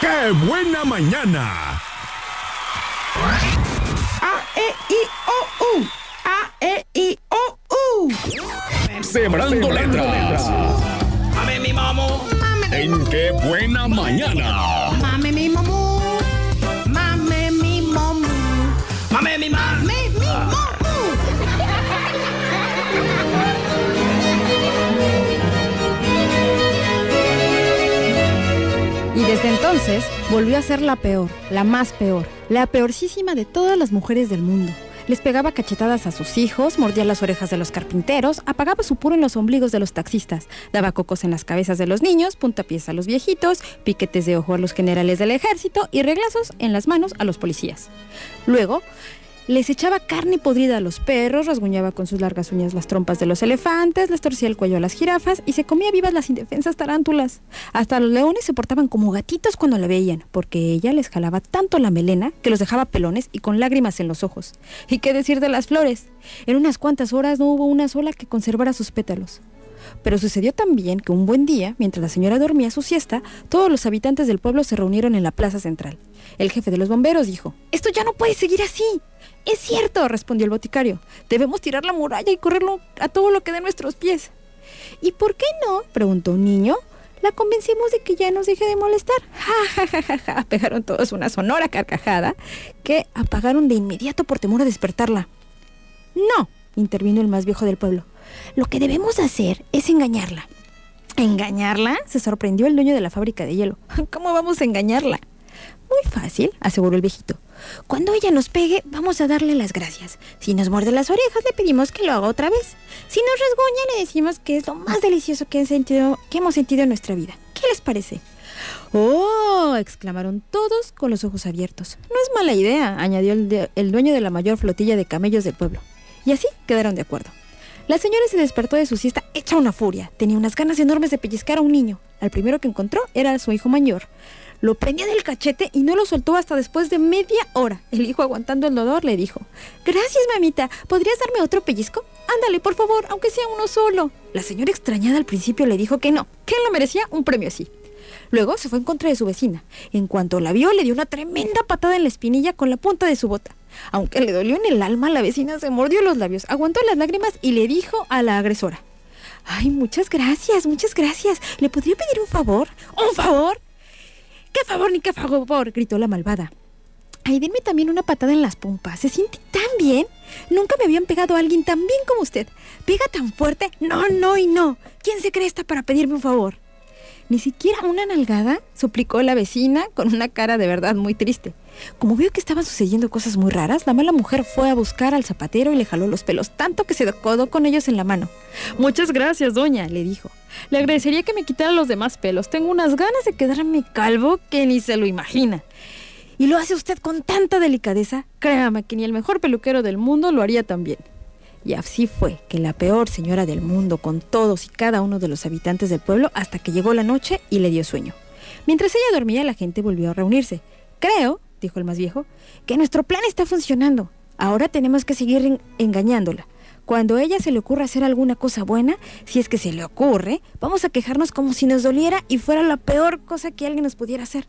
¡Qué buena mañana! A, E, I, O, U. A, E, I, O, U. Sembrando letras. Mame mi mamo. En qué buena mañana. Desde entonces volvió a ser la peor, la más peor, la peorcísima de todas las mujeres del mundo. Les pegaba cachetadas a sus hijos, mordía las orejas de los carpinteros, apagaba su puro en los ombligos de los taxistas, daba cocos en las cabezas de los niños, puntapiés a los viejitos, piquetes de ojo a los generales del ejército y reglazos en las manos a los policías. Luego, les echaba carne podrida a los perros, rasguñaba con sus largas uñas las trompas de los elefantes, les torcía el cuello a las jirafas y se comía vivas las indefensas tarántulas. Hasta los leones se portaban como gatitos cuando la veían, porque ella les jalaba tanto la melena que los dejaba pelones y con lágrimas en los ojos. ¿Y qué decir de las flores? En unas cuantas horas no hubo una sola que conservara sus pétalos. Pero sucedió también que un buen día, mientras la señora dormía su siesta, todos los habitantes del pueblo se reunieron en la plaza central. El jefe de los bomberos dijo, Esto ya no puede seguir así. Es cierto, respondió el boticario. Debemos tirar la muralla y correrlo a todo lo que dé nuestros pies. ¿Y por qué no? preguntó un niño. La convencimos de que ya nos deje de molestar. Ja, ja, ja, ja, ja. Pegaron todos una sonora carcajada que apagaron de inmediato por temor a despertarla. No, intervino el más viejo del pueblo. Lo que debemos hacer es engañarla. ¿Engañarla? Se sorprendió el dueño de la fábrica de hielo. ¿Cómo vamos a engañarla? Muy fácil, aseguró el viejito. Cuando ella nos pegue, vamos a darle las gracias. Si nos muerde las orejas, le pedimos que lo haga otra vez. Si nos rasguña, le decimos que es lo más delicioso que, han sentido, que hemos sentido en nuestra vida. ¿Qué les parece? ¡Oh! exclamaron todos con los ojos abiertos. No es mala idea, añadió el, de- el dueño de la mayor flotilla de camellos del pueblo. Y así quedaron de acuerdo. La señora se despertó de su siesta hecha una furia. Tenía unas ganas enormes de pellizcar a un niño. Al primero que encontró era su hijo mayor. Lo prendía del cachete y no lo soltó hasta después de media hora. El hijo, aguantando el dolor, le dijo: Gracias, mamita. ¿Podrías darme otro pellizco? Ándale, por favor, aunque sea uno solo. La señora extrañada al principio le dijo que no, que él no merecía un premio así. Luego se fue en contra de su vecina. En cuanto la vio, le dio una tremenda patada en la espinilla con la punta de su bota. Aunque le dolió en el alma, la vecina se mordió los labios, aguantó las lágrimas y le dijo a la agresora: Ay, muchas gracias, muchas gracias. ¿Le podría pedir un favor? ¿Un favor? ¿Qué favor ni qué favor? gritó la malvada. Ay, denme también una patada en las pompas. ¿Se siente tan bien? Nunca me habían pegado a alguien tan bien como usted. ¿Pega tan fuerte? No, no y no. ¿Quién se cree esta para pedirme un favor? Ni siquiera una nalgada, suplicó la vecina con una cara de verdad muy triste. Como vio que estaban sucediendo cosas muy raras, la mala mujer fue a buscar al zapatero y le jaló los pelos tanto que se codó con ellos en la mano. Muchas gracias, doña, le dijo. Le agradecería que me quitara los demás pelos. Tengo unas ganas de quedarme calvo que ni se lo imagina. Y lo hace usted con tanta delicadeza, créame que ni el mejor peluquero del mundo lo haría tan bien. Y así fue que la peor señora del mundo con todos y cada uno de los habitantes del pueblo hasta que llegó la noche y le dio sueño. Mientras ella dormía, la gente volvió a reunirse. Creo, dijo el más viejo, que nuestro plan está funcionando. Ahora tenemos que seguir en- engañándola. Cuando a ella se le ocurra hacer alguna cosa buena, si es que se le ocurre, vamos a quejarnos como si nos doliera y fuera la peor cosa que alguien nos pudiera hacer.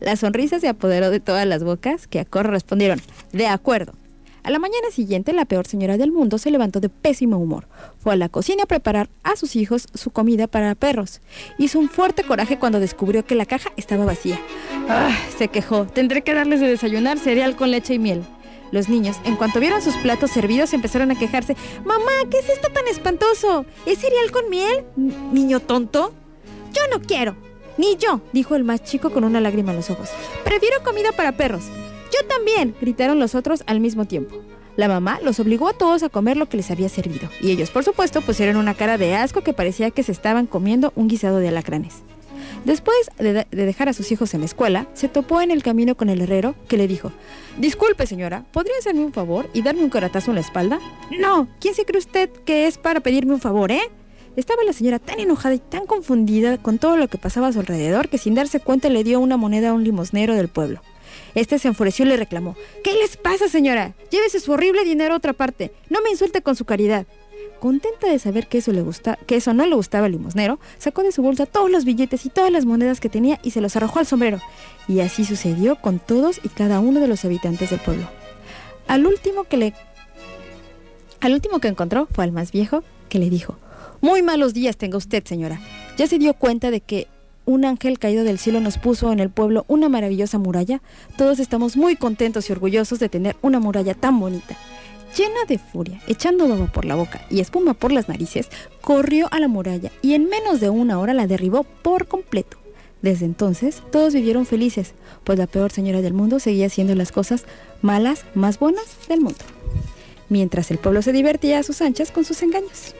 La sonrisa se apoderó de todas las bocas, que a corro respondieron, de acuerdo. A la mañana siguiente, la peor señora del mundo se levantó de pésimo humor. Fue a la cocina a preparar a sus hijos su comida para perros. Hizo un fuerte coraje cuando descubrió que la caja estaba vacía. ¡Ah! Se quejó. Tendré que darles de desayunar cereal con leche y miel. Los niños, en cuanto vieron sus platos servidos, empezaron a quejarse. Mamá, ¿qué es esto tan espantoso? ¿Es cereal con miel? Niño tonto. Yo no quiero. Ni yo, dijo el más chico con una lágrima en los ojos. Prefiero comida para perros. Yo también, gritaron los otros al mismo tiempo. La mamá los obligó a todos a comer lo que les había servido, y ellos, por supuesto, pusieron una cara de asco que parecía que se estaban comiendo un guisado de alacranes. Después de, de dejar a sus hijos en la escuela, se topó en el camino con el herrero, que le dijo, Disculpe señora, ¿podría hacerme un favor y darme un caratazo en la espalda? No, ¿quién se cree usted que es para pedirme un favor, eh? Estaba la señora tan enojada y tan confundida con todo lo que pasaba a su alrededor que sin darse cuenta le dio una moneda a un limosnero del pueblo. Este se enfureció y le reclamó, ¿Qué les pasa señora? Llévese su horrible dinero a otra parte, no me insulte con su caridad. contenta de saber que eso, le gusta, que eso no le gustaba al limosnero, sacó de su bolsa todos los billetes y todas las monedas que tenía y se los arrojó al sombrero. Y así sucedió con todos y cada uno de los habitantes del pueblo. Al último que le al último que encontró fue al más viejo, que le dijo, Muy malos días tenga usted, señora. ¿Ya se dio cuenta de que un ángel caído del cielo nos puso en el pueblo una maravillosa muralla? Todos estamos muy contentos y orgullosos de tener una muralla tan bonita. Llena de furia, echando baba por la boca y espuma por las narices, corrió a la muralla y en menos de una hora la derribó por completo. Desde entonces, todos vivieron felices, pues la peor señora del mundo seguía haciendo las cosas malas más buenas del mundo mientras el pueblo se divertía a sus anchas con sus engaños.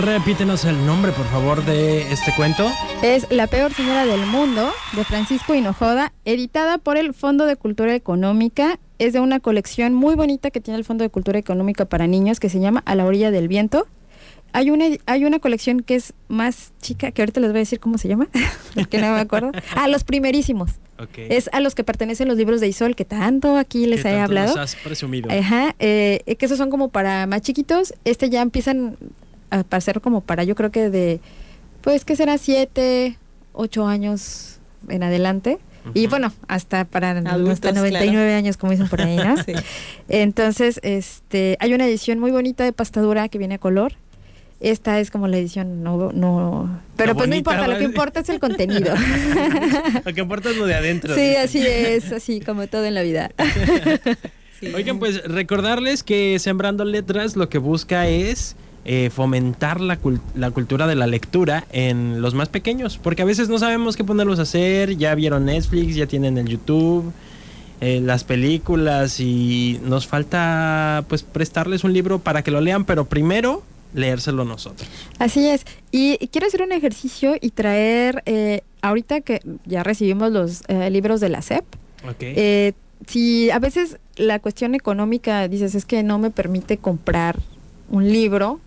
Repítenos el nombre, por favor, de este cuento. Es La peor señora del mundo, de Francisco Hinojoda, editada por el Fondo de Cultura Económica. Es de una colección muy bonita que tiene el Fondo de Cultura Económica para Niños que se llama A la orilla del viento. Hay una, hay una colección que es más chica, que ahorita les voy a decir cómo se llama, porque no me acuerdo. Ah, los primerísimos. Okay. Es a los que pertenecen los libros de Isol, que tanto aquí les he hablado. Nos has presumido. Ajá, eh, que esos son como para más chiquitos. Este ya empiezan a pasar como para, yo creo que de, pues, que será siete, ocho años en adelante. Uh -huh. Y bueno, hasta para Adultos, hasta 99 claro. años, como dicen por ahí, ¿no? sí. Entonces, este, hay una edición muy bonita de pastadura que viene a color esta es como la edición no no pero la pues bonita, no importa lo que importa es el contenido lo que importa es lo de adentro sí así es así como todo en la vida sí. oigan pues recordarles que sembrando letras lo que busca es eh, fomentar la, cult la, cultura de la lectura en los más pequeños porque a veces no sabemos qué ponerlos a hacer ya vieron Netflix ya tienen el YouTube eh, las películas y nos falta pues prestarles un libro para que lo lean pero primero leérselo nosotros. Así es. Y, quiero hacer un ejercicio y traer, eh, ahorita que ya recibimos los eh, libros de la SEP, okay. eh, si a veces la cuestión económica dices es que no me permite comprar un libro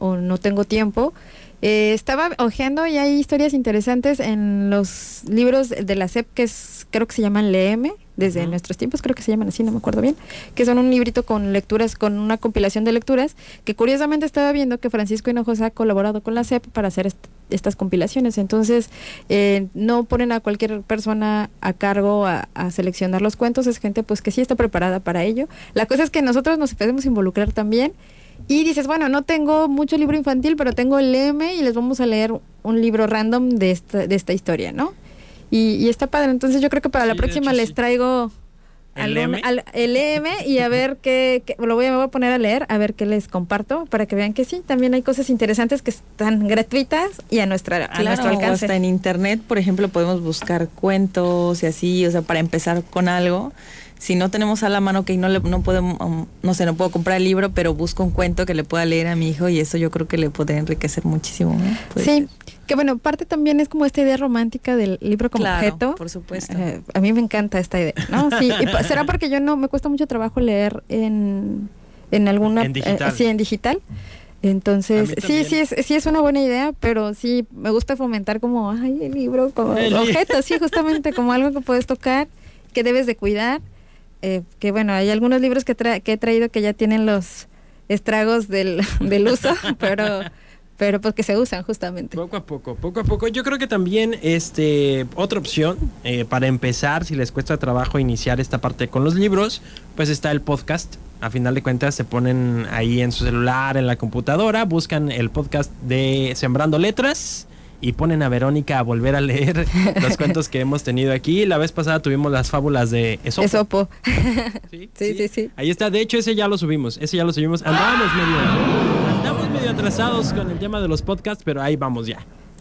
o no tengo tiempo, eh, estaba ojeando y hay historias interesantes en los libros de la SEP que es, creo que se llaman Leeme, desde uh -huh. nuestros tiempos, creo que se llaman así, no me acuerdo bien, que son un librito con lecturas, con una compilación de lecturas, que curiosamente estaba viendo que Francisco Hinojosa ha colaborado con la SEP para hacer est estas compilaciones. Entonces, eh, no ponen a cualquier persona a cargo a, a, seleccionar los cuentos, es gente pues que sí está preparada para ello. La cosa es que nosotros nos podemos involucrar también. Y dices, bueno, no tengo mucho libro infantil, pero tengo el M y les vamos a leer un libro random de esta, de esta historia, ¿no? Y, y, está padre. Entonces yo creo que para sí, la próxima hecho, les traigo ¿El algún, M? al, el EM y a ver qué, qué, lo voy a, me voy a poner a leer, a ver qué les comparto para que vean que sí, también hay cosas interesantes que están gratuitas y a, nuestra, a claro, nuestro alcance. hasta en internet, por ejemplo, podemos buscar cuentos y así, o sea, para empezar con algo si no tenemos a la mano que no le, no podemos um, no sé no puedo comprar el libro pero busco un cuento que le pueda leer a mi hijo y eso yo creo que le podría enriquecer muchísimo ¿no? sí ser. que bueno parte también es como esta idea romántica del libro como claro, objeto por supuesto eh, a mí me encanta esta idea no sí y será porque yo no me cuesta mucho trabajo leer en en alguna en digital. Eh, sí en digital entonces, sí, sí es, sí es una buena idea, pero sí me gusta fomentar como, ay, el libro como el objeto, sí, justamente como algo que puedes tocar, que debes de cuidar eh, que bueno, hay algunos libros que, que, he traído que ya tienen los estragos del, del uso, pero pero pues que se usan justamente. Poco a poco, poco a poco. Yo creo que también este otra opción eh, para empezar, si les cuesta trabajo iniciar esta parte con los libros, pues está el podcast. A final de cuentas se ponen ahí en su celular, en la computadora, buscan el podcast de Sembrando Letras y ponen a Verónica a volver a leer los cuentos que hemos tenido aquí. La vez pasada tuvimos las fábulas de Esopo. Esopo. ¿Sí? Sí, sí, sí, sí. Ahí está. De hecho, ese ya lo subimos. Ese ya lo subimos. Andábamos medio, andamos medio atrasados con el tema de los podcasts, pero ahí vamos ya.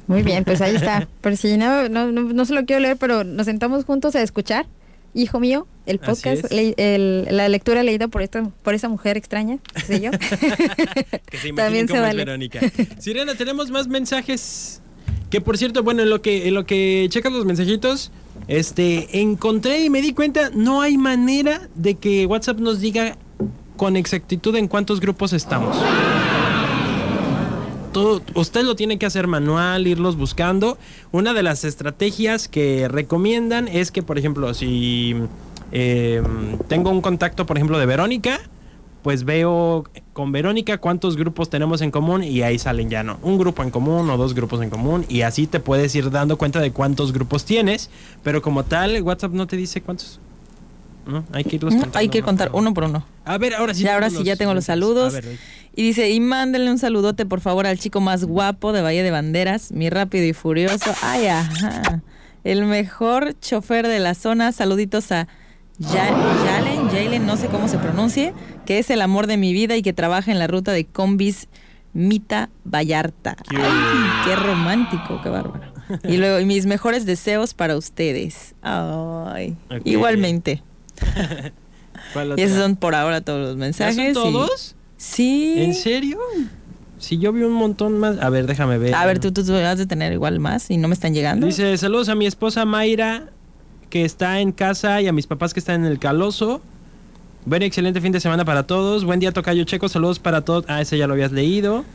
Muy bien, pues ahí está. Por si no, no, no, no se lo quiero leer, pero nos sentamos juntos a escuchar. Hijo mío, el podcast, le, el, la lectura leída por esta, por esa mujer extraña, sé yo. que se También se vale. Verónica. Sirena, tenemos más mensajes que por cierto, bueno, en lo que, en lo que checas los mensajitos, este, encontré y me di cuenta, no hay manera de que WhatsApp nos diga con exactitud en cuántos grupos estamos. todo, usted lo tiene que hacer manual, irlos buscando. Una de las estrategias que recomiendan es que, por ejemplo, si eh, tengo un contacto, por ejemplo, de Verónica, pues veo con Verónica cuántos grupos tenemos en común y ahí salen ya, ¿no? Un grupo en común o dos grupos en común y así te puedes ir dando cuenta de cuántos grupos tienes, pero como tal, WhatsApp no te dice cuántos. ¿No? Hay que irlos contando, hay que contar uno por uno. A ver, ahora sí. Ya, ahora sí, ya tengo los saludos. A ver, Y dice, y mándenle un saludote por favor al chico más guapo de Valle de Banderas, mi rápido y furioso. Ay, ajá. El mejor chofer de la zona. Saluditos a Yalen, Jalen, no sé cómo se pronuncie, que es el amor de mi vida y que trabaja en la ruta de combis Mita Vallarta. Qué Ay, qué romántico, qué bárbaro. Y luego, y mis mejores deseos para ustedes. Ay, igualmente. ¿cuál Y esos son por ahora todos los ¿Ya mensajes. son y- todos? Sí. ¿En serio? Si yo vi un montón más. A ver, déjame ver. A ver, tú, tú, tú has de tener igual más y no me están llegando. Dice, saludos a mi esposa Mayra, que está en casa, y a mis papás que están en el Caloso. Buen y excelente fin de semana para todos. Buen día, Tocayo Checo. Saludos para todos. Ah, ese ya lo habías leído.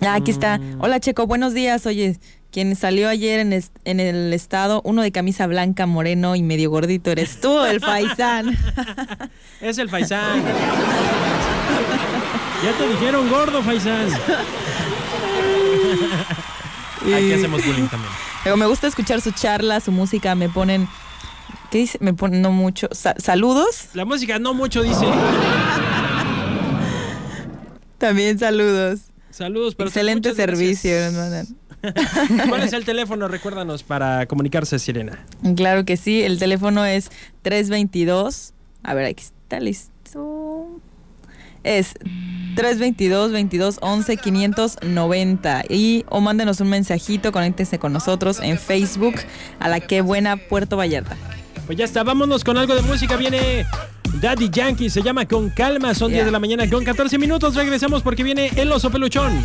Ah, aquí está. Hola, Checo, buenos días. Oye, quien salió ayer en, est- en el estado, uno de camisa blanca, moreno y medio gordito, eres tú, el faisán. Es el Faisán. ya te dijeron gordo, Faisán. Aquí hacemos bullying también. Luego me gusta escuchar su charla, su música, me ponen... ¿Qué dice? Me ponen no mucho. Sa- saludos. La música no mucho dice. También saludos. Saludos, pero Excelente servicio. nos mandan. ¿Cuál es el teléfono? Recuérdanos para comunicarse, Sirena. Claro que sí, el teléfono es 322. A ver, aquí está listo. Es 322 22 11 590 y o mándenos un mensajito, conéctense con nosotros en Facebook a la que buena Puerto Vallarta. Pues ya está, vámonos con algo de música. Viene Daddy Yankee, se llama Con Calma. Son 10 Yeah. de la mañana con 14 minutos. Regresamos porque viene El Oso Peluchón.